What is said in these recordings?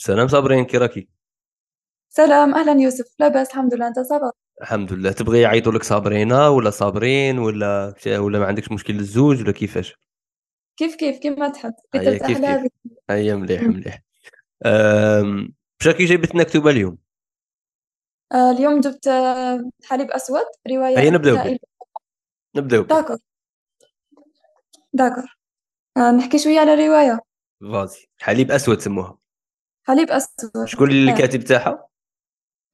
سلام صابرين كي راكي؟ سلام أهلا يوسف. لاباس الحمد لله. أنت صبر الحمد لله. تبغي يعيطوا لك صابرينا ولا صابرين ولا ولا ما عندكش مشكل الزوج ولا كيفاش؟ كيف كيف كيما تحب. هيا كيف كيف؟ هيا مليح مليح. راكي جايبت نكتوبه اليوم. آه اليوم جبت آه، حليب أسود رواية هيا نبداو نبداو d'accord. d'accord. آه نحكي شوية على الرواية. فازي حليب أسود سموها. حليب أسود شكون اللي الكاتب تاعها؟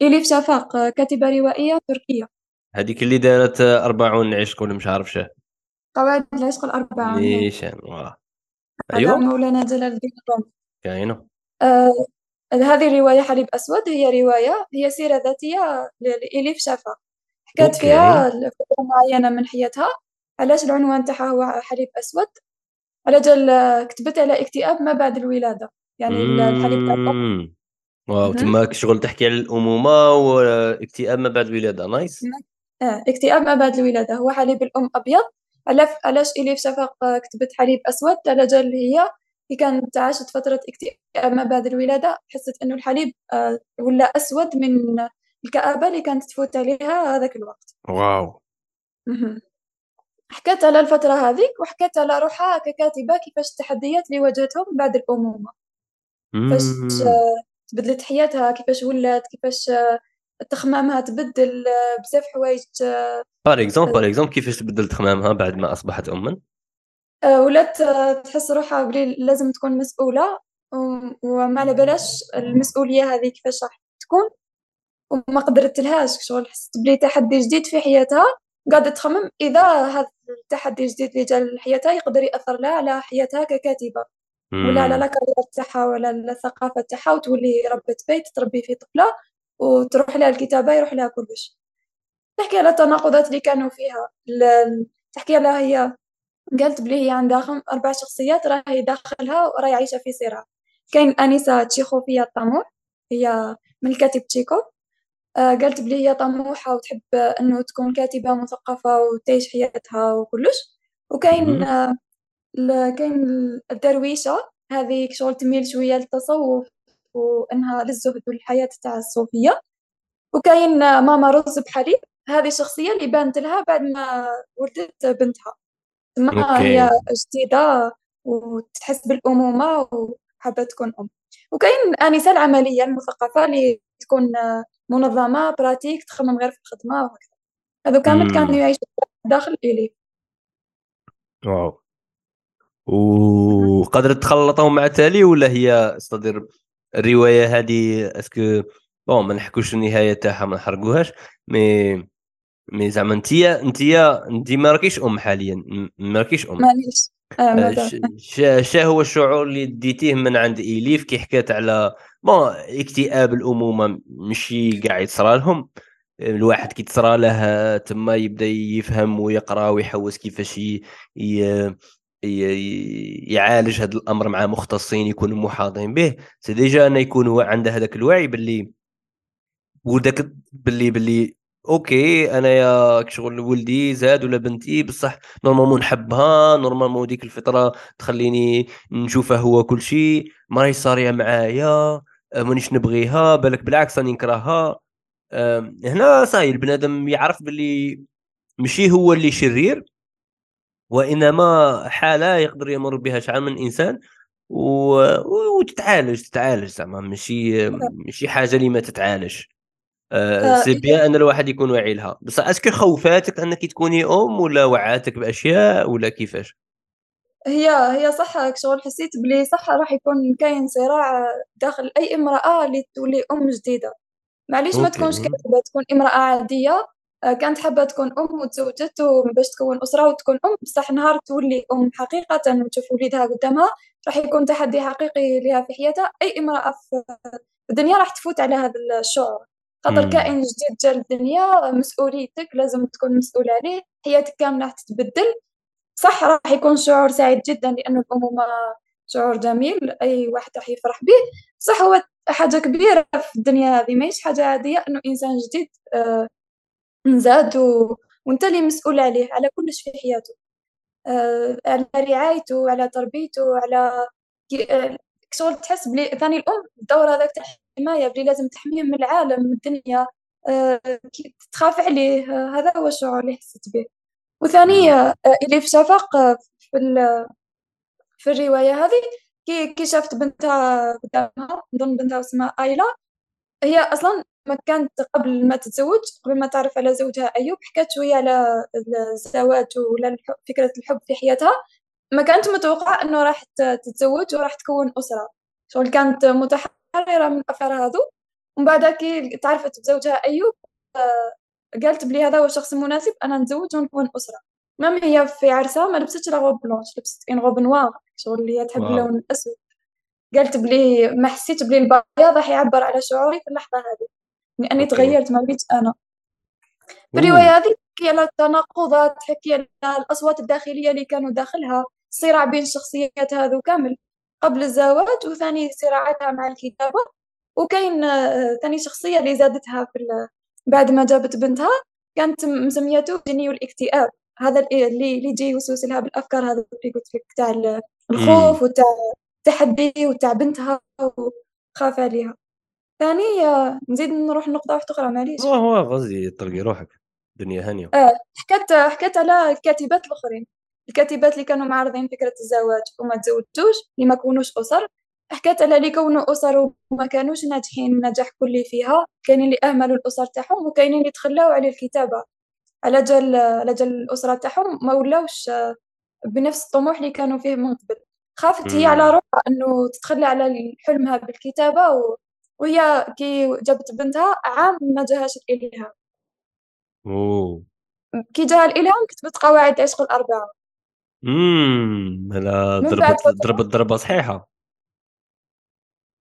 إليف شفاق كاتبة روائية تركية. هذيك اللي دارت أربعون عشق ولا مش عارف شاه قواعد العشق الأربعة نيشان واه أيوه. مولانا جلال الدين الرومي كاينة. آه هذه الرواية حليب أسود هي رواية هي سيرة ذاتية لإليف شفاق حكات فيها فترة معينة من حياتها. علاش العنوان تاعها هو حليب أسود؟ على جال كتبت على اكتئاب ما بعد الولادة. يعني الحليب تاع wow تما شغل تحكي على الأمومة واكتئاب ما بعد الولادة nice. آه اكتئاب ما بعد الولادة. هو حليب الأم أبيض. علاش اليف شفق كتبت حليب أسود؟ على جال هي كي كانت عاشت فترة اكتئاب ما بعد الولادة. حست إنه الحليب آه، ولا أسود من الكآبة اللي كانت تفوت عليها هذاك الوقت. wow. حكت على الفترة هذيك وحكت على روحها ككاتبة كيفاش التحديات اللي واجهتهم بعد الأمومة. كيفاش تبدلت حياتها كيفاش ولات كيفاش تخمامها تبدل بزاف حوايج par exemple par exemple كيفاش تبدل تخمامها بعد ما أصبحت اما؟ آه، ولات تحس روحها بلي لازم تكون مسؤولة وما على بلاش المسؤولية هذه كيفاش راح تكون وما قدرت لهاش شغل. حسيت بلي تحدي جديد في حياتها قاعدة تخمم إذا هذا التحدي الجديد اللي جا لحياتها يقدر يأثر لها على حياتها ككاتبة. ولا على لاكارير تاعها ولا الثقافه تاعها وتولي ربة بيت تربي في طفلة وتروح لها الكتابة يروح لها كلش. تحكي على التناقضات اللي كانوا فيها. تحكي على هي قالت بلي هي عندها أربع شخصيات راهي داخلها وراهي عايشة في صراع كاين أنيسة تشيخوفية الطموح هي من الكاتب تشيكو. آه قالت بلي هي طموحة وتحب أنه تكون كاتبة مثقفة وتعيش حياتها وكلش. وكاين آه كاين الدرويشة. هذه شغل تميل شوية للتصوف وإنها للزهد والحياة تاع الصوفية. وكاين ماما رز بحليب هذه الشخصية اللي بانت لها بعد ما ولدت بنتها. ما هي جديدة وتحس بالأمومة وحابة تكون أم. وكاين آنسة العملية المثقفة اللي تكون منظمة pratique تخمم غير في الخدمة وهكذا. هذو كامل كانوا يعيشوا داخل إليف wow. وقدرت تخلطهم مع تالي ولا هي استدير الرواية هذه؟ est-ce que bon ما نحكوش النهاية تاعها ما نحرقوهاش. مي مي زعما انت انت انت ما راكيش أم حاليا ما راكيش أم. معليش آه شا هو الشعور اللي ديتيه من عند إليف كي حكات على بون اكتئاب الأمومة ماشي قاعد يصرى لهم. الواحد كي تصرى له تما يبدأ يفهم ويقرأ ويحوس كيفاش يعالج هذا الأمر مع مختصين يكونوا محاطين به. c'est déjà انه يكون عنده هذاك الوعي باللي وداك باللي باللي OK أنا يا شغل ولدي زاد ولا بنتي بصح normalement نحبها normalement ديك الفطرة تخليني نشوفه هو كل شيء. ما راهي صارية معايا مانيش نبغيها بالك بالعكس راني نكرهها. هنا صاي البنادم يعرف باللي ماشي هو اللي شرير وإنما حالة يقدر يمر بها شحال من إنسان و... وتتعالج تتعالج زعما ماشي ماشي حاجة اللي ما تتعالج آه، آه، c'est bien أن الواحد يكون واعي لها. بس est-ce que خوفاتك أنك تكوني أم ولا وعاتك بأشياء ولا كيفاش؟ هي هي صح شغل حسيت بلي صح راح يكون كاين صراع داخل أي امرأة اللي تولي أم جديدة. معليش ما تكونش كاتبة تكون امرأة عادية كانت حابة تكون أم وتزوجت باش تكون أسرة وتكون أم بصح نهار تولي أم حقيقة وتشوف وليدها قدامها راح يكون تحدي حقيقي لها في حياتها. أي امرأة في الدنيا راح تفوت على هذا الشعور. خاطر كائن جديد جا للدنيا مسؤوليتك لازم تكون مسؤول عليه حياتك كاملة راح تتبدل. صح راح يكون شعور سعيد جدا لأنه الأمومة شعور جميل أي واحد راح يفرح به. صح هو حاجة كبيرة في الدنيا هذه ماهيش حاجة عادية أنه إنسان جديد آه نزاد و... وانت اللي مسؤول عليه على كلش في حياته. آه على رعايته على تربيته على آه شغل تحس بلي ثاني الأم الدور هذاك تاع الحماية بلي لازم تحميه من العالم من الدنيا. آه تخاف عليه آه هذا هو الشعور اللي حسيت به. وثاني آه اللي في شفق في في الرواية هذه كي كي شافت بنتها قدامها نظن بنتها اسمها آيلا هي أصلا ما كانت قبل ما تتزوج قبل ما تعرف على زوجها أيوب حكت شوية على الزواج ولا فكرة الحب في حياتها. ما كانت متوقعة إنه راح تتزوج وراح تكون أسرة. شغل كانت متحررة من الافكار هذو. ومن بعد كي تعرفت بزوجها أيوب قالت بلي هذا هو الشخص المناسب أنا نتزوج ونكون أسرة. مام هي في عرسها ما لبستش لا غوب بلونش لبست ان غوب نوار شغل اللي هي تحب اللون الأسود. قالت بلي ما حسيت بلي البياض راح يعبر على شعوري في اللحظة هذه. لأني تغيرت ما بقيت أنا. في الرواية هذه تحكي على التناقضات تحكي على الأصوات الداخلية اللي كانوا داخلها صراع بين الشخصيات هذو كامل. قبل الزواج وثاني صراعاتها مع الكتابة وكاين آه، ثاني شخصية اللي زادتها في بعد ما جابت بنتها كانت مسميته جني الاكتئاب. هذا اللي اللي يجي يوسوس لها بالأفكار هذا اللي قلت لك تاع الخوف وتاع التحدي وتاع بنتها وخاف عليها. ثاني نزيد نروح لنقطة واحدة أخرى معليش. هو هو غزي طلقي روحك دنيا هانية. آه حكيت حكيت على الكاتبات الآخرين. الكاتبات اللي كانوا معارضين فكرة الزواج وما تزوجوش اللي ما كونوش أسر. حكيت على اللي كونوا أسر وما كانوش ناجحين نجاح كلي فيها. كاينين اللي أهملوا الأسر تاعهم وكاينين اللي تخلاو على الكتابة. على جال على جال الأسرة تاعهم ما ولاوش بنفس الطموح اللي كانوا فيه من قبل. خافت هي على روحها إنه تتخلى على حلمها بالكتابة و... وهي كي جابت بنتها عام ما جاهاش الالهام أوه. كي جاها الالهام كتبت قواعد عشق الاربعه امم لا ضربت ضربت ضربة صحيحة.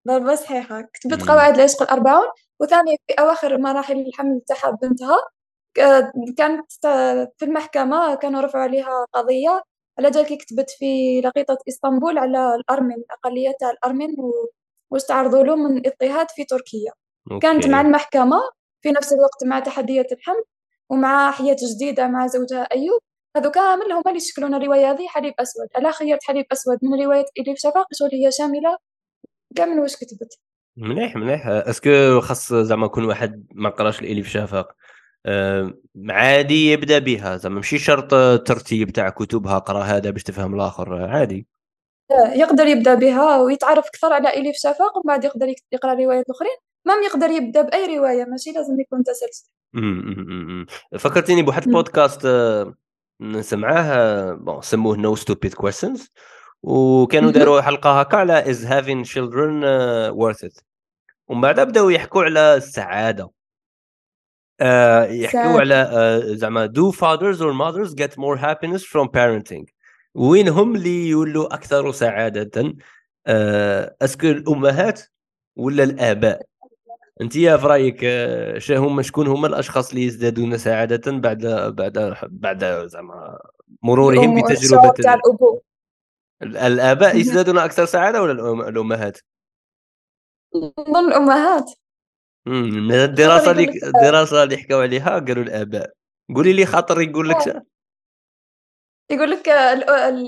ضربة صحيحة. كتبت قواعد العشق الاربعون وثاني في أواخر مراحل الحمل تاعها بنتها كانت في المحكمة كانوا رفعوا عليها قضية على جال كي كتبت في لقيطة إسطنبول على الأرمن الأقلية تاع الأرمن واش تعرضوا له من اضطهاد في تركيا. OK. كانت مع المحكمة في نفس الوقت مع تحديات الحمل ومع حياة جديدة مع زوجها أيوب. هذو كامل هما اللي يشكلون الرواية هذه حليب أسود. ألا خيرت حليب أسود من رواية إليف شفاق شغل هي شاملة؟ كامل واش كتبت؟ مليح مليح. est-ce que خاص زعما كون واحد ما قراش الاليف شفاق. آه، عادي يبدأ بها. زعما ماشي شرط ترتيب تاع كتبها قرا هذا باش تفهم الآخر. عادي. يقدر يبدأ بها ويتعرف أكثر على اليف شفاق ومن بعد يقدر يقرأ روايات أخرين. même يقدر يبدأ بأي رواية ماشي؟ لازم يكون تسلسل. فكرتيني بواحد البودكاست آه، نسمعاه bon سموه No Stupid Questions وكانوا داروا حلقة هكا على is having children worth it. ومن بعد بداو يحكوا على السعادة. آه يحكوا على آه زعما do fathers or mothers get more happiness from parenting. وين هم اللي يولوا أكثر سعادة؟ آه est-ce que الأمهات ولا الآباء؟ أنت يا في رأيك آه هم شكون هما الأشخاص اللي يزدادون سعادة بعد بعد بعد زعما مرورهم بتجربة الآباء يزدادون أكثر سعادة ولا الأمهات؟ نظن الأمهات. من الدراسة اللي الدراسة اللي حكاو عليها قالوا الآباء. قولي لي خاطر يقول لك يقول لك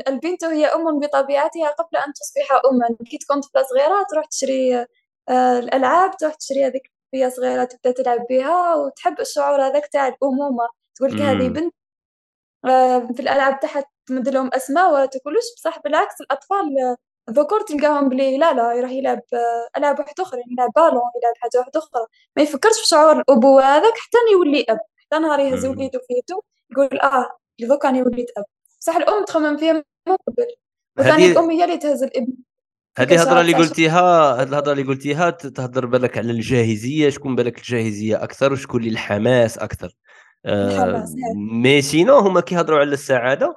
البنت هي أم بطبيعتها قبل أن تصبح أما. كي تكون طفله صغيره تروح تشري آه، الألعاب تروح تشري هذيك هي صغيرة تبدأ تلعب بها وتحب الشعور هذاك تاع الأمومة. تقول لك هذه بنت آه، في الألعاب تاعها تمد لهم أسماء ولا تقولوش بصح بالعكس الأطفال الذكور تلقاهم بلي لا لا يروح يلعب ألعاب واحدة أخرى يلعب بالون يلعب حاجة واحدة أخرى. ما يفكرش في شعور الأبوة هذاك حتى يولي أب. حتى نهار يهز وليدو في يدو يقول آه دوك راني وليت أب. بصح الأم تخمم فيها من قبل. وثاني الأم هي اللي تهز الإبن هذه الهضرة اللي قلتيها هذه الهضرة اللي قلتيها تهضر بالك على الجاهزية شكون بالك الجاهزية أكثر وشكون اللي الحماس أكثر. آه mais sinon هما كيهضروا على السعادة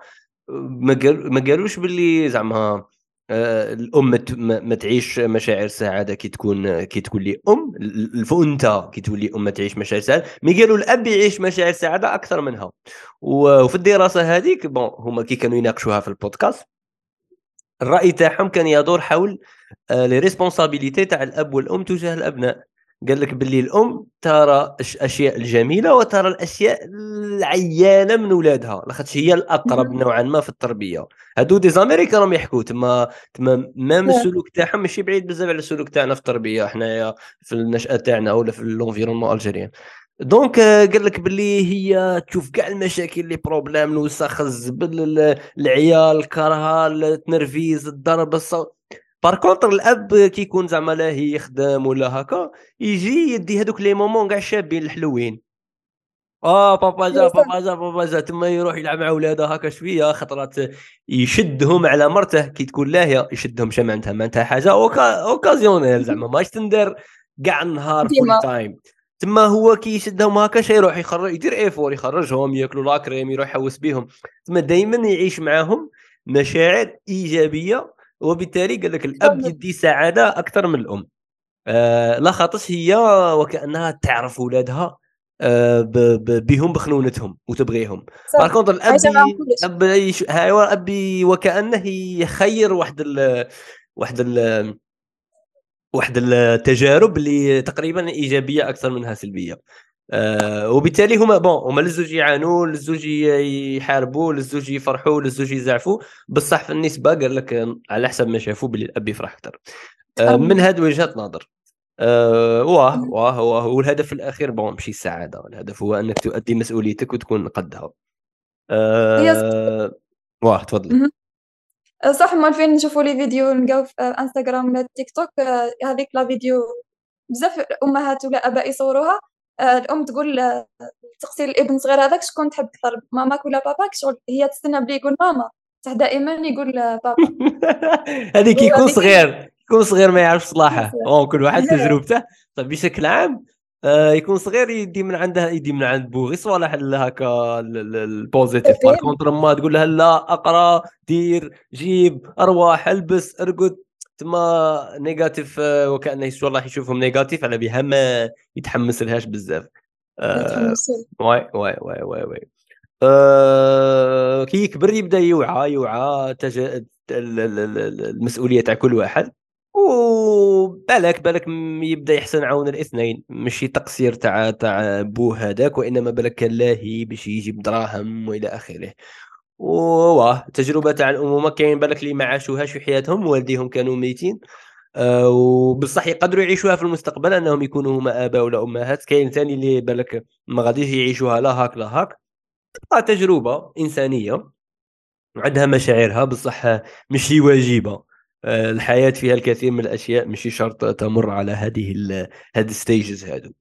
ما قالوش باللي زعما الأم ما تعيش مشاعر سعادة كي تكون كي تكون لي أم الانثى كي تولي أم تعيش مشاعر سعادة. mais قالوا الأب يعيش مشاعر سعادة أكثر منها. وفي الدراسة هذيك bon هما كي كانوا يناقشوها في البودكاست الرأي تاعهم كان يدور حول لي آه، responsibility تاع الأب والأم تجاه الأبناء. قال لك باللي الأم ترى الاشياء الجميلة وترى الأشياء العيانة من ولادها لاخاطش هي الأقرب نوعا ما في التربية. هادو des Américains راهم يحكوا تما تما même السلوك تاعهم ماشي بعيد بزاف على السلوك تاعنا في التربية حنايا في النشأة تاعنا ولا في l'environnement algérien donc قال لك باللي هي تشوف كاع المشاكل les problèmes الوسخ الزبل العيال الكرهه التنرفيز الضرب الصوت par contre الاب كي يكون زعما لاهي يخدم ولا هكا يجي يدي هذوك les moments كاع شابين الحلوين آه بابا جا بابا جا بابا جا تما يروح يلعب مع ولاده هكا شوية خطرات يشدهم على مرته كي تكون لاهيه يشدهم شا معناتها معناتها حاجة occa occasionnel زعما ماش تندر كاع النهار full time تما هو كي يشدهم هكا شي يروح يخرج يدير effort يخرجهم ياكلوا la crème يروح يحوس بهم تما دائما يعيش معاهم مشاعر ايجابيه وبالتالي قال لك الأب يدي سعادة أكثر من الأم. آه لا خاطش هي وكأنها تعرف اولادها آه بهم بخنونتهم وتبغيهم. par contre الاب الاب ايوا أبي وكأنه يخير واحد ال واحد ال واحد التجارب اللي تقريبا إيجابية أكثر منها سلبية. آه وبالتالي هما bon هما للزوج يعانوا للزوج يحاربوا للزوج يفرحوا للزوج يزعفوا. بصح في النسبة قال لك على حسب ما شافوا باللي الأب يفرح أكثر. آه من هذه وجهة نظر. آه واه واه واه والهدف الأخير bon ماشي السعادة. الهدف هو أنك تؤدي مسؤوليتك وتكون قدها. آه واه تفضلي. صح ما فين نشوفوا les vidéos نلقاو في انستغرام ولا تيك توك هذيك la vidéo بزاف أمهات ولا آباء يصوروها. آه، الأم تقول آه، تقصي الابن الصغير هذاك شكون تحب أكثر ماماك ولا باباك؟ شغل هي تستنى بلي يقول ماما صح دائما يقول آه، بابا. هذيك يكون صغير يكون صغير ما يعرف صلاحه. كل واحد تجربته. طيب بشكل عام يكون صغير يدي من عنده يدي من عند بوه غي. صوالح هكا ال positif contre ما تقول لها لا أقرأ دير جيب أرواح ألبس أرقد. تما négatif آه، وكأنه والله يشوفهم négatif على بها ما يتحمس لهاش بزاف. آه واي واي واي واي واي. آه كي يكبر يبدأ يوعى يوعى تج... المسؤولية تاع كل واحد. وبالك بالك يبدأ يحسن عون الاثنين. ماشي تقصير تاع تاع بوه هذاك وإنما بالك كان لاهي باش يجيب دراهم وإلى آخره. واه التجربه تاع الامومه كاين بالك اللي ما عاشوهاش في حياتهم والديهم كانوا ميتين. وبصح يقدروا يعيشوها في المستقبل أنهم يكونوا هما آباء ولا أمهات. كاين ثاني اللي بالك ما غاديش يعيشوها لا هاك لا هاك. تجربة إنسانية. عندها مشاعرها. بصح ماشي واجبة. أه الحياة فيها الكثير من الأشياء. ماشي شرط تمر على هذه هذه ال stages هذو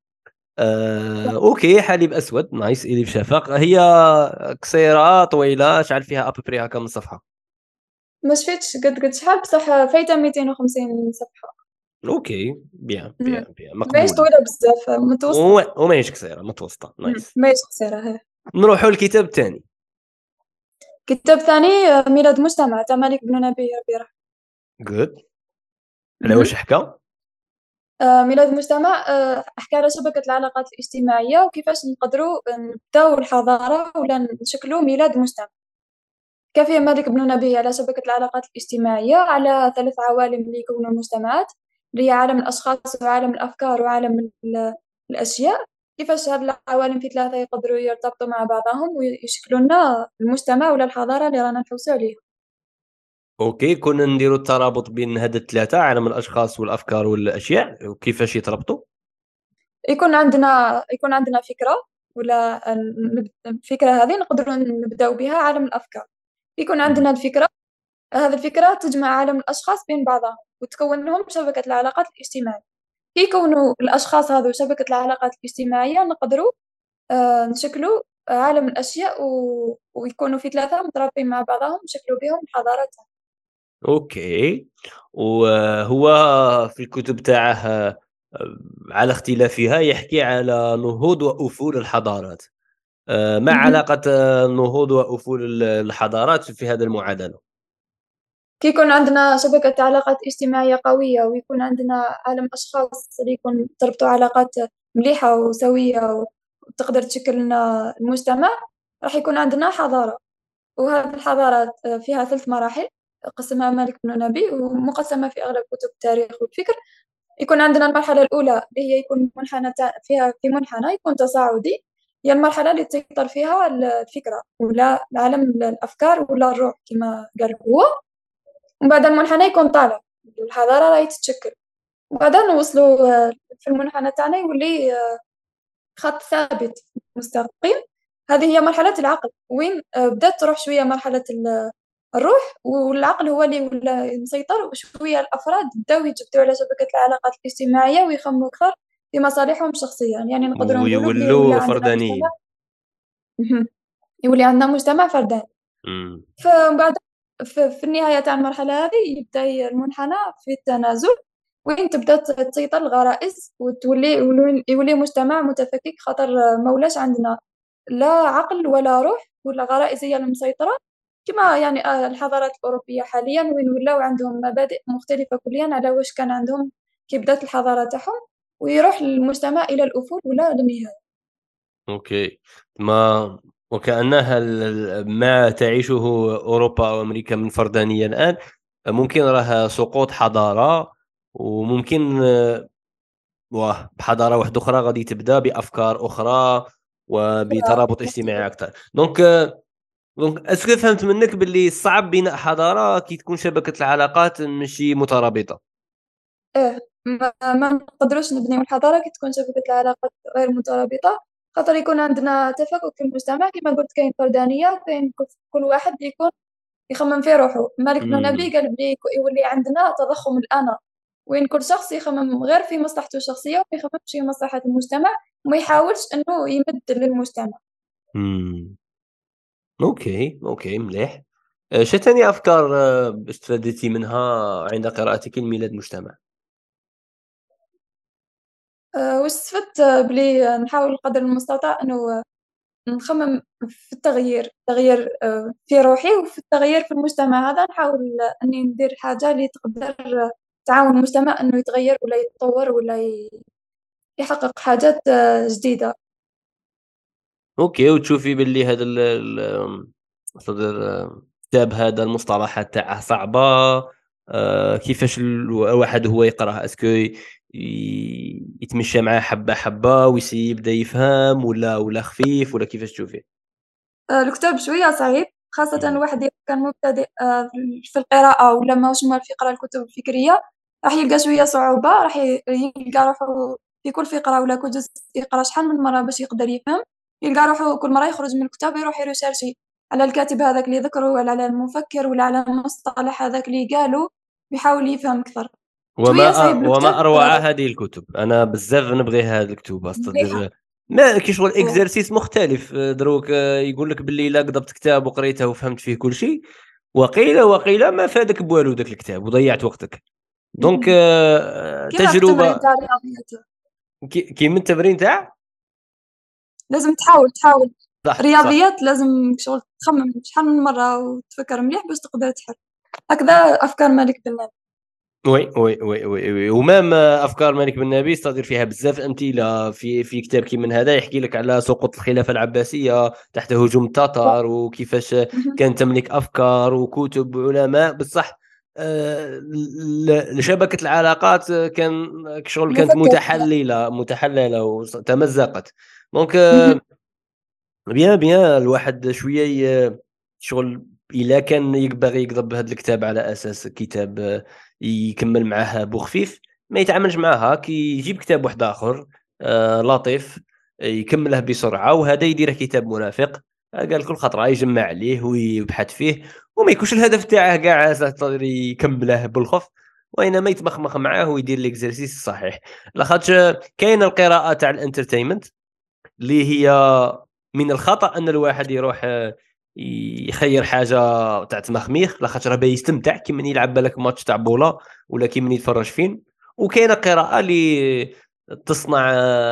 آه، okay حليب أسود nice إليف شفق. هي قصيره طويله شحال فيها à peu près هكا من صفحة؟ ما شفتش قد قد شحال بصح فايتة 250 صفحة. okay bien bien bien مقبول. ماهيش طويلة بزاف متوسطة. وماهيش قصيرة متوسطة nice. ماهيش قصيرة نروحوا للكتاب الثاني كتاب ثاني ميلاد مجتمع تاع مالك بن نبي ربي يرحمه good على واش حكى آه، ميلاد المجتمع آه، حكى على شبكة العلاقات الاجتماعية وكيفاش نقدروا نبداو الحضارة ولا نشكلوا ميلاد مجتمع. حكى مالك بن نبي على شبكة العلاقات الاجتماعية على ثلاث عوالم اللي يكونوا المجتمعات اللي هي عالم الأشخاص وعالم الأفكار وعالم الأشياء. كيفاش هاد العوالم في ثلاثة يقدروا يرتبطوا مع بعضهم ويشكلوا لنا المجتمع ولا الحضارة اللي رانا نحوسوا عليها. okay كنا نديروا الترابط بين هاد الثلاثه عالم الأشخاص والأفكار والأشياء وكيفاش يتربطوا يكون عندنا يكون عندنا فكرة ولا الفكرة هذه نقدروا نبداو بها عالم الأفكار. يكون عندنا الفكرة هذه الفكرة تجمع عالم الأشخاص بين بعضهم وتكون لهم شبكة العلاقات الاجتماعية. يكونوا الأشخاص هذو شبكة العلاقات الاجتماعية نقدروا آه نشكلوا عالم الأشياء و... ويكونوا في ثلاثة مترابطين مع بعضهم نشكلوا بهم حضارات أوكي، وهو في الكتب تاعه آه، على اختلافها يحكي على نهوض وأفول الحضارات، آه، ما علاقة نهوض وأفول الحضارات في هذا المعادلة؟ كي يكون عندنا شبكة علاقات اجتماعية قوية ويكون عندنا عالم أشخاص اللي يكون تربطوا علاقات مليحة وسوية وتقدر تشكل لنا المجتمع راح يكون عندنا حضارة، وهذه الحضارات فيها ثلاث مراحل. قسمها مالك بن نبي ومقسمة في أغلب كتب التاريخ والفكر. يكون عندنا المرحلة الأولى اللي هي يكون منحنى فيها في منحنى يكون تصاعدي. هي المرحلة اللي تسيطر فيها الفكرة ولا العالم الأفكار ولا الروح كما قال هو. ومن بعد المنحنى يكون طالع الحضارة راهي تتشكل. وبعدها نوصلوا آه، في المنحنى تاعنا يولي آه، خط ثابت مستقيم. هذه هي مرحلة العقل. وين آه، بدات تروح شوية مرحلة الروح والعقل هو اللي ولا مسيطر وشوية الأفراد بداو يجبدوا على شبكة العلاقات الاجتماعية ويخموا أكثر في مصالحهم الشخصية يعني نقدروا ويولوا فردانيين يولي عندنا مجتمع فرداني. فمن بعد في النهاية تاع المرحلة هذه يبدأ المنحنى في التنازل وين تبدأ تسيطر الغرائز وتولي يولي مجتمع متفكك خاطر مولاش عندنا لا عقل ولا روح ولا غرائز هي المسيطرة. كما يعني آه، الحضارات الأوروبية حاليا وين ولاو عندهم مبادئ مختلفة كليا على واش كان عندهم كي بدات الحضارة تاعهم ويروح المجتمع إلى الأفول ولا للنهاية. okay. ما وكأنها ما تعيشه أوروبا أو أمريكا من فردانية الآن ممكن راه سقوط حضارة وممكن واه بحضارة واحدة أخرى غادي تبدأ بأفكار أخرى وبترابط اجتماعي أكثر donc donc est-ce que فهمت منك باللي صعب بناء حضارة كي تكون شبكة العلاقات ماشي مترابطة؟ إيه ما, ما نقدروش نبنيو الحضارة كي تكون شبكة العلاقات غير مترابطة خاطر يكون عندنا تفكك في المجتمع كما قلت كاين فردانية كاين كل واحد يكون يخمم في روحه مالك بن نبي قال بلي يولي عندنا تضخم الانا وين كل شخص يخمم غير في مصلحته الشخصية وما يخممش في مصلحة المجتمع وما يحاولش إنه يمد للمجتمع. امم okay okay مليح. آه، شو ثاني أفكار آه، استفدتي منها عند قراءتك الميلاد مجتمع؟ أه واش استفدت بلي نحاول قدر المستطاع إنه نخمم في التغيير التغيير آه، في روحي وفي التغيير في المجتمع هذا. نحاول إني ندير حاجة اللي تقدر تعاون المجتمع إنه يتغير ولا يتطور ولا يحقق حاجات آه، جديدة. okay وتشوفي باللي هذا الكتاب هذا المصطلحات تاعه صعبة آه كيفاش الواحد هو يقراه est-ce que يتمشى معاه حبة حبة ويسي يبدأ يفهم ولا ولا خفيف ولا كيفاش تشوفيه آه الكتاب شوية صعيب خاصة الواحد كان مبتدئ آه، في القراءة ولا ماهوش مالف يقرا الكتب الفكرية راح يلقى شوية صعوبة راح يلقى روحو في كل فقرة ولا كل جزء يقرأ شحال من مرة باش يقدر يفهم. يلقى روحو كل مرة يخرج من الكتاب يروح يريشارشي على الكاتب هذاك اللي ذكره ولا على المفكر ولا على المصطلح هذاك اللي قالو يحاول يفهم أكثر. وما وما أروع هذه الكتب. أنا بزاف نبغي هذه الكتب أصلا. ما كي شغل اكزرسيس مختلف. دروك يقول لك باللي لا قضبت كتاب وقريته وفهمت فيه كل شيء. وقيل وقيل ما فادك بوالو ذاك الكتاب وضيعت وقتك. donc تجربه كي من التمرين تاع؟ لازم تحاول تحاول. صح رياضيات صح. لازم شغل تخمم شحال من مرة وتفكر مليح باش تقدر تحل. هكذا أفكار مالك بن نبي oui oui oui oui, oui. و même أفكار مالك بن نبي استدير فيها بزاف أمثلة في في كتاب كي من هذا يحكي لك على سقوط الخلافة العباسية تحت هجوم التتار وكيفاش كان تملك أفكار وكتب وعلماء بصح آه، لشبكه العلاقات كان شغل كانت متحللة متحللة وتمزقت. donc bien bien الواحد شوية شغل إلا كان يبغي يقضب هذا الكتاب على أساس كتاب يكمل معاه بوخفيف ما يتعاملش معاها كي يجيب كتاب واحد آخر آه لطيف يكمله بسرعة وهذا يديره كتاب مرافق قال كل خطرة يجمع عليه ويبحث فيه وما يكونش الهدف تاعه كاع يكمله بالخف وإنما يتمخمخ معاه ويدير les exercices الصحيح. لاخاطش كاين القراءة تاع ال entertainment اللي هي من الخطأ أن الواحد يروح يخير حاجة تاع تمخميخ لاخاطش راه يستمتع كي من يلعب بالك ماتش تاع بولا ولا كي من يتفرج فيلم. وكاينة قراءة اللي تصنع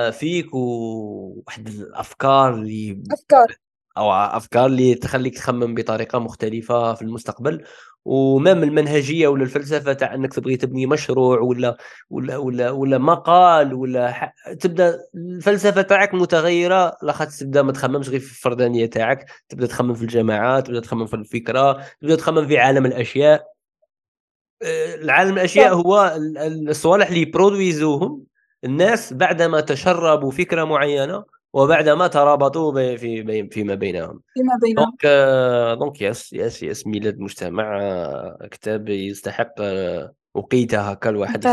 فيك وواحد الأفكار اللي أفكار. أو أفكار اللي تخليك تخمم بطريقة مختلفة في المستقبل. ومام المنهجية ولا الفلسفة تاع إنك تبغي تبني مشروع ولا ولا ولا ولا مقال ولا ح... تبدأ الفلسفة تاعك متغيرة. لاخاطش تبدأ ما تخممش غير في الفردانية تاعك. تبدأ تخمم في الجماعات تبدأ تخمم في الفكرة تبدأ تخمم في عالم الأشياء. العالم الأشياء هو الصوالح اللي يبرودويزوهم الناس بعدما تشربوا فكرة معينة وبعدما ترابطوا في فيما بينهم. فيما بينهم. donc donc yes yes yes ميلاد مجتمع كتاب يستحق وقيته هكا الواحد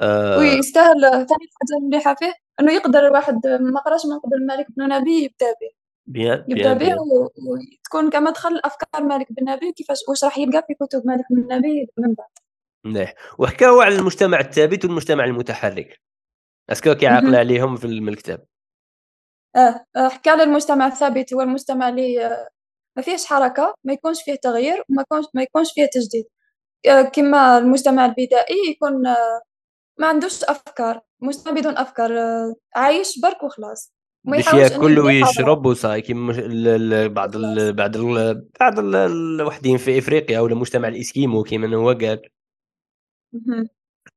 آه ويستاهل ثاني حاجة مليحة فيه إنه يقدر الواحد ما قراش من قبل مالك بن نبي يبدأ به. bien يبدأ به وتكون كمدخل أفكار مالك بن نبي وكيفاش واش راح يلقى في كتب مالك بن نبي من بعد. مليح وحكاو على المجتمع الثابت والمجتمع المتحرك. اسكو كيعقل عليهم في الكتاب. آه, آه، حكى على المجتمع الثابت هو المجتمع اللي آه، ما فيهش حركة ما يكونش فيه تغيير وما يكونش ما يكونش فيه تجديد. آه، كما المجتمع البدائي يكون ما عندوش أفكار مجتمع بدون أفكار عايش برك وخلاص. باش ياكل ويشرب وصاي كيما بعض ال بعض ال بعض الوحدين في إفريقيا ولا المجتمع الإسكيمو كيما هو قال.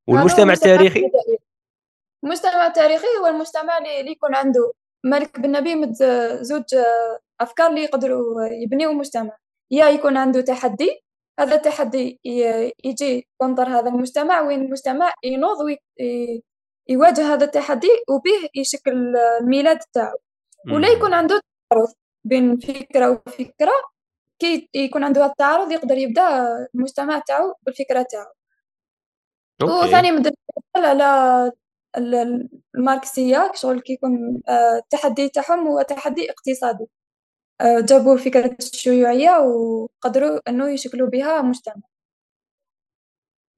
والمجتمع التاريخي؟ المجتمع التاريخي هو المجتمع اللي يكون عنده مالك بن نبي مد زوج أفكار اللي يقدروا يبنيوا مجتمع يا يكون عنده تحدي هذا التحدي يجي contre هذا المجتمع وين المجتمع ينوض ويواجه هذا التحدي وبه يشكل الميلاد تاعو. ولا يكون عنده تعارض بين فكرة وفكرة. كي يكون عنده التعارض يقدر يبدأ المجتمع تاعو بالفكرة تاعو. وثاني مدرسة على الماركسية شغل كيكون آه، التحدي تاعهم هو تحدي اقتصادي. آه، جابوا فكرة الشيوعية وقدروا أنه يشكلوا بها مجتمع.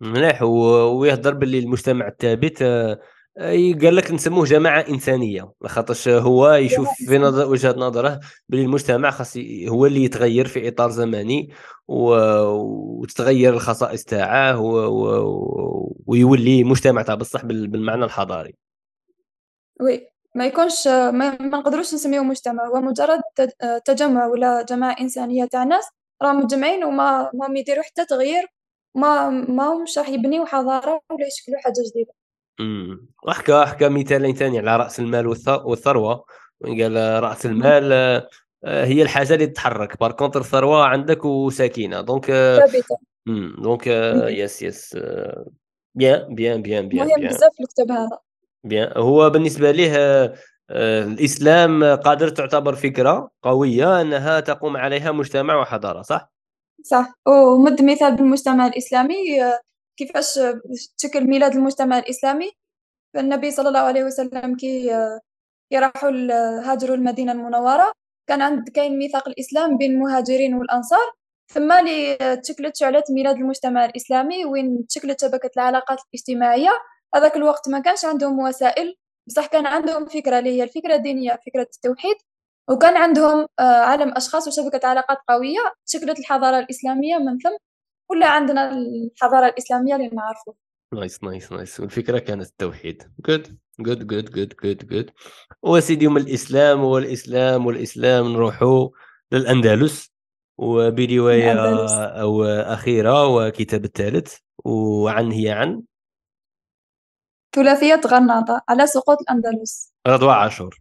مليح ويهضر باللي المجتمع الثابت آه، قال لك نسموه جماعة إنسانية لخاطرش هو يشوف في نظر وجهة نظره باللي المجتمع خاص هو اللي يتغير في إطار زمني و... وتتغير الخصائص تاعه و... و... ويولي مجتمع تاع بصح بالمعنى الحضاري. وي ما يكونش ما, ما نقدروش نسميه مجتمع هو مجرد تجمع ولا جماعة إنسانية تاع ناس راهم مجمعين وما ما يديروا حتى تغيير ما ما همش راح يبنيو حضارة ولا يشكلوا حاجة جديدة. امم وحكى حكى مثالين ثاني على رأس المال والثروة. قال رأس المال آه، هي الحاجة اللي تتحرك. par contre الثروة عندك وسكينة donc ثابتة. donc yes yes bien bien bien bien مهم بزاف الكتاب هذا. bien هو بالنسبة ليه آه، الإسلام قادر تعتبر فكرة قوية أنها تقوم عليها مجتمع وحضارة صح؟ صح. ومد مثال بالمجتمع الإسلامي آه، كيفاش تشكل ميلاد المجتمع الإسلامي؟ فالنبي صلى الله عليه وسلم كي آه، كي راحوا هاجروا المدينة المنورة كان عند كاين ميثاق الإسلام بين المهاجرين والأنصار. ثم اللي تشكلت شعلة ميلاد المجتمع الإسلامي وين تشكلت شبكة العلاقات الاجتماعية. هذاك الوقت ما كانش عندهم وسائل بصح كان عندهم فكرة اللي هي الفكرة الدينية فكرة التوحيد. وكان عندهم آه، عالم أشخاص وشبكة علاقات قوية. شكلت الحضارة الإسلامية من ثم ولا عندنا الحضارة الإسلامية اللي نعرفه nice nice nice والفكرة كانت التوحيد. good good good good good good وسيدي يوم الإسلام والإسلام والإسلام نروحوا للأندلس. وبرواية أو أخيرة وكتاب الثالث. وعن هي عن؟ ثلاثية غرناطة على سقوط الأندلس. رضوى عاشور.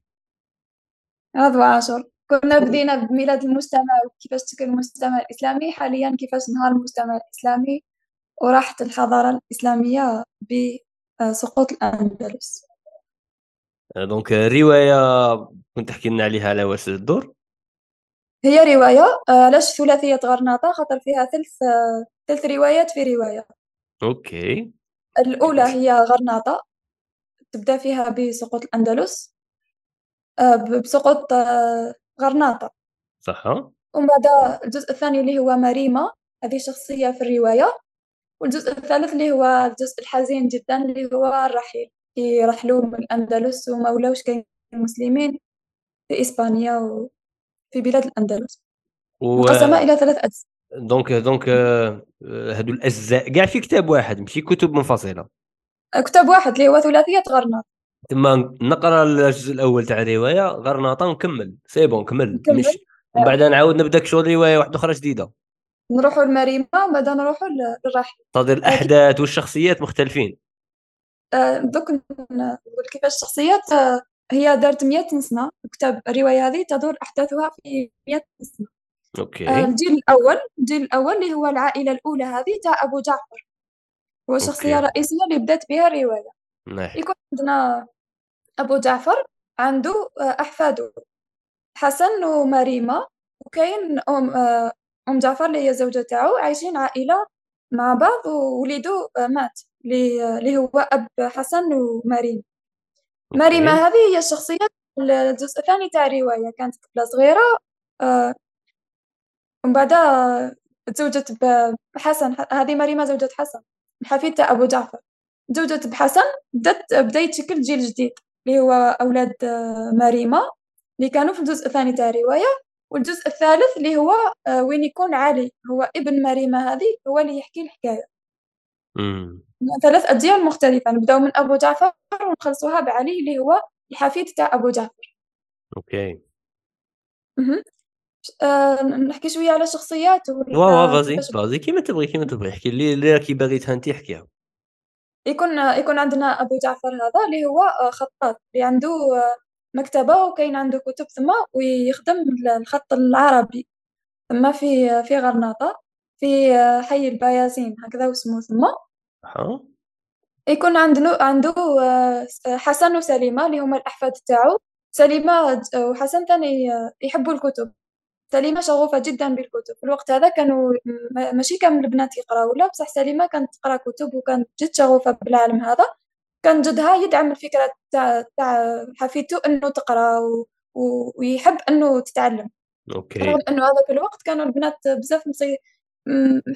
رضوى عاشور. كنا بدينا بميلاد المجتمع وكيفاش تشكل المجتمع الإسلامي. حاليا كيفاش انهار المجتمع الإسلامي؟ وراحت الحضارة الإسلامية بسقوط الأندلس. donc الرواية كنت تحكي لنا عليها على واش الدور؟ هي رواية علاش ثلاثية غرناطة خاطر فيها ثلث ثلث روايات في رواية. OK الأولى هي غرناطة تبدأ فيها بسقوط الأندلس آه، بسقوط آه، غرناطة. صح. ومن بعد الجزء الثاني اللي هو مريمة هذه شخصية في الرواية. والجزء الثالث اللي هو الجزء الحزين جدا اللي هو الرحيل كي رحلوا من الأندلس وما ولاوش كاين مسلمين في إسبانيا وفي بلاد الأندلس. و... مقسمة إلى ثلاث أجزاء. donc donc آه، هادو الأجزاء كاع في كتاب واحد ماشي كتب منفصلة. كتاب واحد اللي هو ثلاثية غرناطة تما نقرأ الجزء الأول تاع الرواية غرناطه ونكمل c'est bon كمل مش ومن بعد نعاود نبدأ شغل رواية واحدة أخرى جديدة. نروحوا لمريمه ومن بعد نروحوا للراحل تدير الأحداث والشخصيات مختلفين. آه، دوك نقول كيفاش الشخصيات آه، هي دارت 100 سنة كتاب الرواية هذه تدور أحداثها في 100 سنة. OK. الجيل الأول الجيل الأول اللي هو العائلة الأولى هذه تاع أبو جعفر. هو الشخصية OK. الرئيسية اللي بدأت بها الرواية. نعم. يكون عندنا أبو جعفر عنده أحفاده حسن ومريمة وكاين أم أم جعفر اللي هي زوجة تاعو عايشين عائلة مع بعض ووليدو مات اللي هو أب حسن ومريم. مريمة. هذه هي الشخصية الجزء الثاني تاع الرواية كانت طفلة صغيرة آه، ومن بعدها تزوجت بحسن هذه مريمة زوجة حسن الحفيد تاع أبو جعفر. تزوجت بحسن بدات بدا يتشكل جيل جديد اللي هو أولاد آه، مريمة اللي كانوا في الجزء الثاني تاع الرواية والجزء الثالث اللي هو آه، وين يكون علي هو ابن مريمة هذه هو اللي يحكي الحكاية. ثلاث أجيال مختلفة نبداو من أبو جعفر ونخلصوها بعلي اللي هو الحفيد تاع أبو جعفر. أوكي. مهم. آه، نحكي شوية على شخصياته ولا وا وا فازي فازي. كيما تبغي كيما تبغي. احكي لي اللي راكي باغيتها انت احكيها. يكون يكون عندنا أبو جعفر هذا اللي هو آه، خطاط. اللي عنده آه، مكتبة وكاين عنده كتب ثم ويخدم الخط العربي. ثم في في غرناطة في آه، حي البيازين هكذا واسمه ثم. يكون عنده عنده حسن وسليمة اللي هما الأحفاد تاعو. سليمة ج- وحسن ثاني يحبوا الكتب. سليمة شغوفة جدا بالكتب. في الوقت هذا كانوا ماشي كامل البنات يقراو لا بصح سليمة كانت تقرأ كتب وكانت جد شغوفة بالعالم هذا. كان جدها يدعم الفكرة تاع تاع حفيدته إنه تقرأ و... و... ويحب إنه تتعلم. أوكي. رغم إنه هذاك الوقت كانوا البنات بزاف مصي...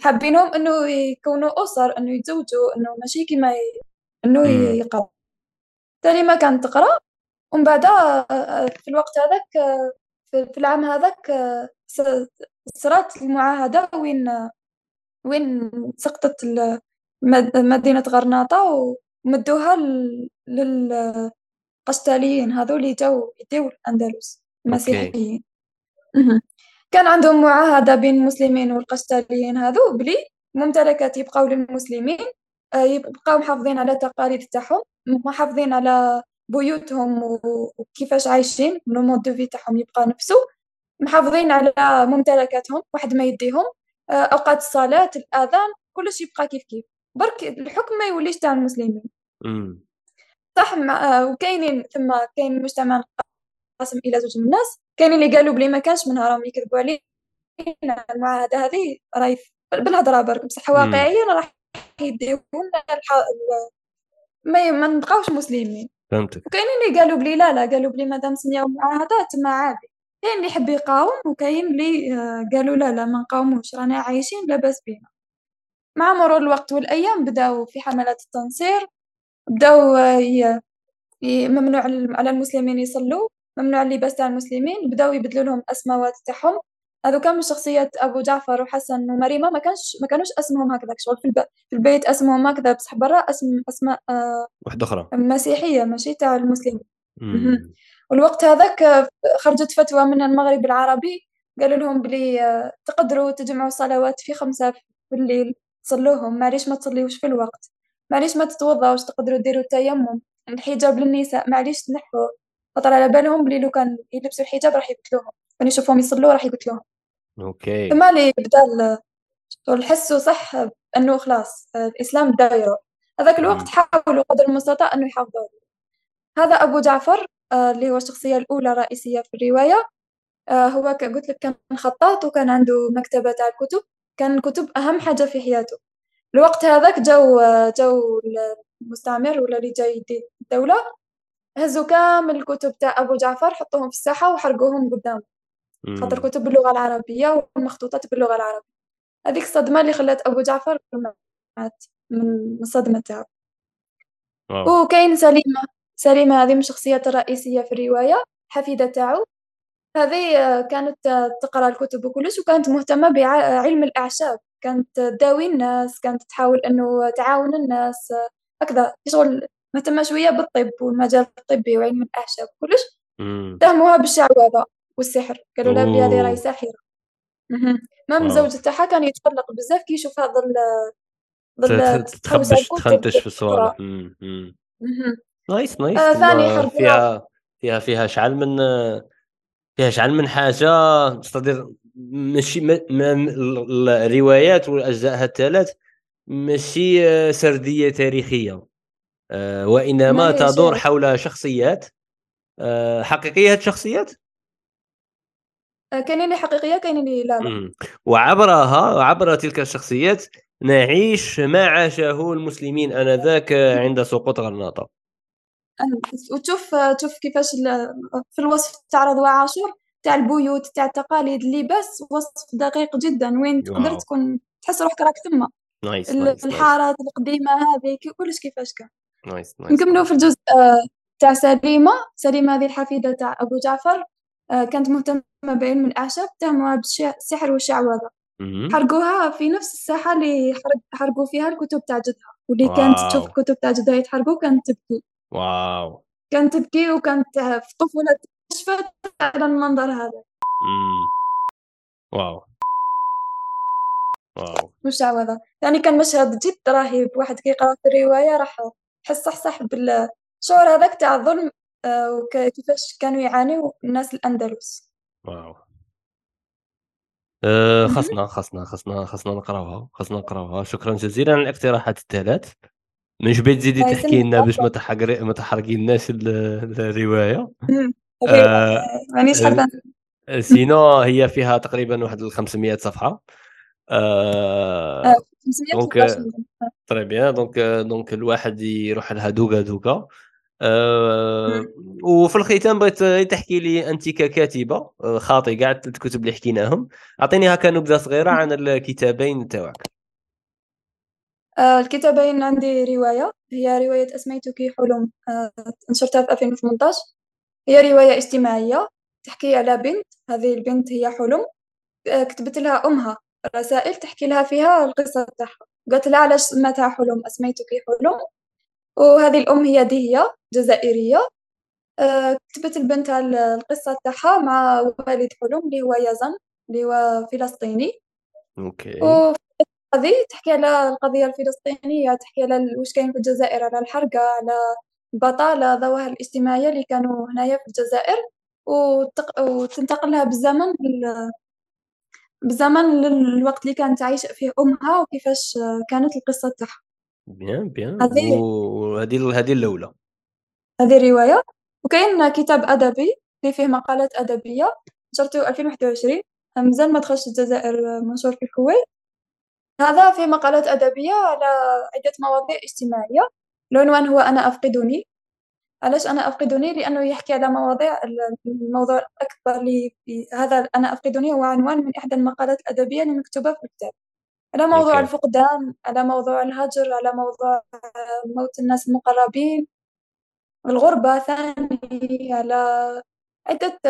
حابينهم إنه يكونوا أسر إنه يتزوجوا إنه ماشي كيما ي... ي- يقرأ. سليمة كانت تقرأ ومن بعدها آه، في الوقت هذاك آه، في العام هذاك صرات المعاهدة وين وين سقطت مدينة غرناطة ومدوها لل- للقشتاليين هذو اللي جاو يديو الأندلس المسيحيين. كان عندهم معاهدة بين المسلمين والقشتاليين هذو بلي ممتلكات يبقاو للمسلمين آه، يبقاو محافظين على التقاليد تاعهم محافظين على بيوتهم وكيفاش عايشين le mode de vie تاعهم يبقى نفسه. محافظين على ممتلكاتهم واحد ما يديهم. آه، أوقات الصلاة الأذان كلش يبقى كيف كيف. برك الحكم ما يوليش تاع المسلمين. صح مع- آه، وكاينين ثم كاين مجتمع قسم إلى زوج من الناس. كاينين اللي قالوا بلي ما كانش من راهم يكذبوا علينا. المعاهدة هذه راهي بالهضرة برك بصح. واقعيا راح يديونا. ال- ما ما نبقاوش مسلمين. فهمتك. وكاينين اللي قالوا بلي لا لا قالوا بلي مادام سمياو معاهدات ما عادي. كاين اللي يحب يقاوم وكاين اللي آه، قالوا لا لا ما نقاوموش رانا عايشين لاباس بينا. مع مرور الوقت والأيام بداو في حملات التنصير بداو آه، ممنوع على المسلمين يصلوا ممنوع اللباس تاع المسلمين بداو يبدلوا لهم اسماوات تاعهم. هذو من شخصيات أبو جعفر وحسن ومريمه ما كانش ما كانوش اسمهم هكذاك شغل في. في البيت اسمهم هكذا بصح برا اسم اسماء آه، واحدة أخرى. مسيحية ماشي تاع المسلمين. والوقت هذاك آه، خرجت فتوى من المغرب العربي. قالوا لهم بلي آه، تقدروا تجمعوا الصلوات في خمسة في الليل. تصلوهم معليش ما تصليوش في الوقت. معليش ما تتوضاوش. تقدروا ديروا التيمم. الحجاب للنساء. معليش تنحوا. خاطر على بالهم بلي لو كان يلبسوا الحجاب راح يقتلوهم. كان يشوفوهم يصلوا راح يقتلوهم. OK. ثم اللي بدأ ال- شغل حسوا صح إنه خلاص الإسلام بدا يروح هذاك الوقت. حاولوا قدر المستطاع إنه يحافظوا. هذا أبو جعفر آه، اللي هو الشخصية الأولى الرئيسيه في الرواية. آه، هو قلت لك كان خطاط وكان عنده مكتبة تاع الكتب. كان الكتب أهم حاجة في حياته. الوقت هذاك جاو آه، جاو المستعمر ولا اللي جاي الدولة هزوا كامل الكتب تاع أبو جعفر حطوهم في الساحة وحرقوهم قدامه خاطر. كتب باللغة العربية والمخطوطات باللغة العربية. هذيك الصدمة اللي خلات أبو جعفر مات من الصدمة تاعو. وكاين سليمة سليمة هذه من الشخصيات الرئيسية في الرواية حفيدة تاعو. هذه كانت تقرأ الكتب وكلش وكانت مهتمة بعلم الأعشاب. كانت تداوي الناس كانت تحاول أنه تعاون الناس. هكذا شغل مهتمة شوية بالطب والمجال الطبي وعلم الأعشاب وكلش امم اتهموها بالشعوذة. والسحر قالوا لها بلي هذه راهي مهم. مام. الزوج تاعها كان يتقلق بزاف كي يشوفها ظل ظل تخبش تخنتش في. الصوالح. nice nice آه، ثاني جربوها. فيها فيها فيها شحال من فيها شحال من حاجة c'est-à-dire ماشي الروايات والأجزاء الثلاث ماشي آه، سردية تاريخية آه، وإنما تدور حول شخصيات حقيقية هاد الشخصيات كاينين اللي حقيقية كاينين اللي لا لا. وعبرها عبر تلك الشخصيات نعيش ما عاشه المسلمين آنذاك عند سقوط غرناطة. وتشوف تشوف كيفاش في الوصف تاع رضوى عاشور تاع البيوت تاع التقاليد اللباس وصف دقيق جدا وين تقدر تكون تحس روحك راك تما. nice الحارات القديمة هذه كلش كيفاش كان. nice nice. نكملوا في الجزء تاع سليمة. سليمة هذه الحفيدة تاع أبو جعفر. آه، كانت مهتمة بعلم الأعشاب اتهموها بالسحر والشعوذه حرقوها في نفس الساحة اللي حرقوا فيها الكتب تاع جدها. واللي كانت تشوف الكتب تاع جدها يتحرقوا كانت تبكي. واو. كانت تبكي وكانت في طفولة تشفت على المنظر هذا. واو. واو. مش هذا يعني كان مشهد جد رهيب. واحد كيقرا في الرواية راح يحس صح صح بالشعور هذاك تاع الظلم. آه، وكيفاش كانوا يعانيوا الناس الأندلس. wow. أه خصنا خصنا خصنا خصنا نقراوها خصنا نقراوها. شكرا جزيلا على الاقتراحات الثلاث. من جبت تزيدي تحكي لنا باش ما تحرقي ما تحرقيناش الرواية. آه مانيش حابة. sinon هي فيها تقريبا واحد 500 صفحة. آه donc très bien donc donc الواحد يروح لها دوكا دوكا آه وفي الختام بغيت تحكي لي أنت ككاتبة خاطي كاع الكتب اللي حكيناهم. أعطيني هكا نبذة صغيرة عن الكتابين تاعك. آه الكتابين عندي رواية هي رواية أسميتك حلم آه نشرتها في 2018 هي رواية اجتماعية تحكي على بنت هذه البنت هي حلم. آه كتبت لها أمها رسائل تحكي لها فيها القصة تاعها. قالت لها علاش سميتها حلم؟ أسميتك حلم؟ وهذه الأم هي دهية جزائرية. آه كتبت البنت القصة تاعها مع والد حلم اللي هو يزن اللي هو فلسطيني. أوكي. هذه تحكي على القضية الفلسطينية تحكي على واش كاين في الجزائر على الحرقة على البطالة الظواهر الاجتماعية اللي كانوا هنايا في الجزائر. وتق... وتنتقلها بالزمن بال... بالزمن للوقت اللي كانت عايشة فيه أمها وكيفاش كانت القصة تاعها. بيان بيان. وهذه هذه الأولى. هذه رواية. وكاين كتاب أدبي اللي فيه مقالات أدبية. نشرته 2021 مازال ما دخلش الجزائر منشور في الكويت. هذا في مقالات أدبية على عدة مواضيع اجتماعية. العنوان هو أنا أفقدني. علاش أنا أفقدني؟ لأنه يحكي على مواضيع الموضوع الأكبر اللي هذا أنا أفقدني. هو عنوان من إحدى المقالات الأدبية اللي مكتوبة في الكتاب. على موضوع okay. الفقدان على موضوع الهجر على موضوع موت الناس المقربين. الغربة ثاني على عدة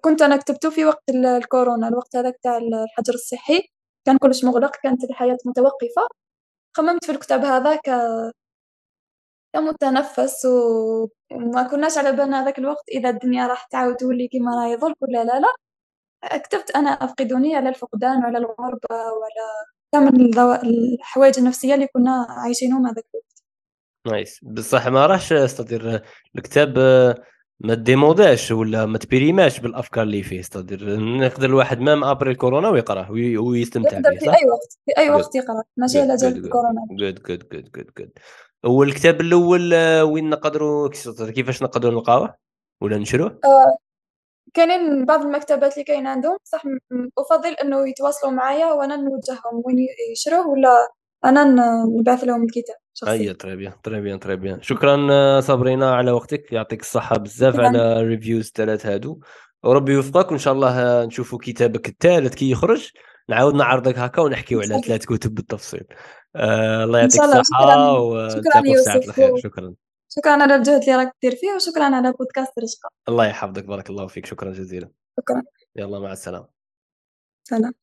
كنت أنا كتبته في وقت الكورونا الوقت هذاك تاع الحجر الصحي. كان كلش مغلق كانت الحياة متوقفة. خممت في الكتاب هذا ك كمتنفس وما كناش على بالنا هذاك الوقت إذا الدنيا راح تعاود تولي كيما راهي ظل ولا لا لا. كتبت أنا أفقدني على الفقدان وعلى الغربة وعلى كامل الحوايج النفسية اللي كنا عايشينهم هذاك الوقت nice. بصح ما راحش c'est-à-dire الكتاب ما démoda ش ولا ما ت périma ش بالأفكار اللي فيه c'est-à-dire نقدر الواحد même après الكورونا ويقراه ويستمتع به في أي وقت في أي وقت يقرأ. ماشي على جال الكورونا good good good good good هو الكتاب الأول آه، وين نقدروا كيفاش نقدروا نلقاوه ولا نشروه؟ آه كاينين بعض المكتبات اللي كاين عندهم صح أفضل إنه يتواصلوا معايا وأنا نوجههم وين يشروه ولا أنا نبعث لهم الكتاب شخصيا. اي très bien très bien très bien شكرا آه، صابرينا على وقتك يعطيك الصحة بزاف على ال reviews الثلاث هادو. وربي يوفقك وإن شاء الله آه، نشوفوا كتابك الثالث كي يخرج. نعاود نعرضك هكا ونحكيو على ثلاث كتب بالتفصيل. آه الله يعطيك الصحة وشكرا يوسف. الخير. شكرا. شكرا على الجهد اللي راك دير فيه وشكرا على بودكاست رشقه الله يحفظك بارك الله فيك. شكرا جزيلا. شكرا. يلا مع السلامة. سلام.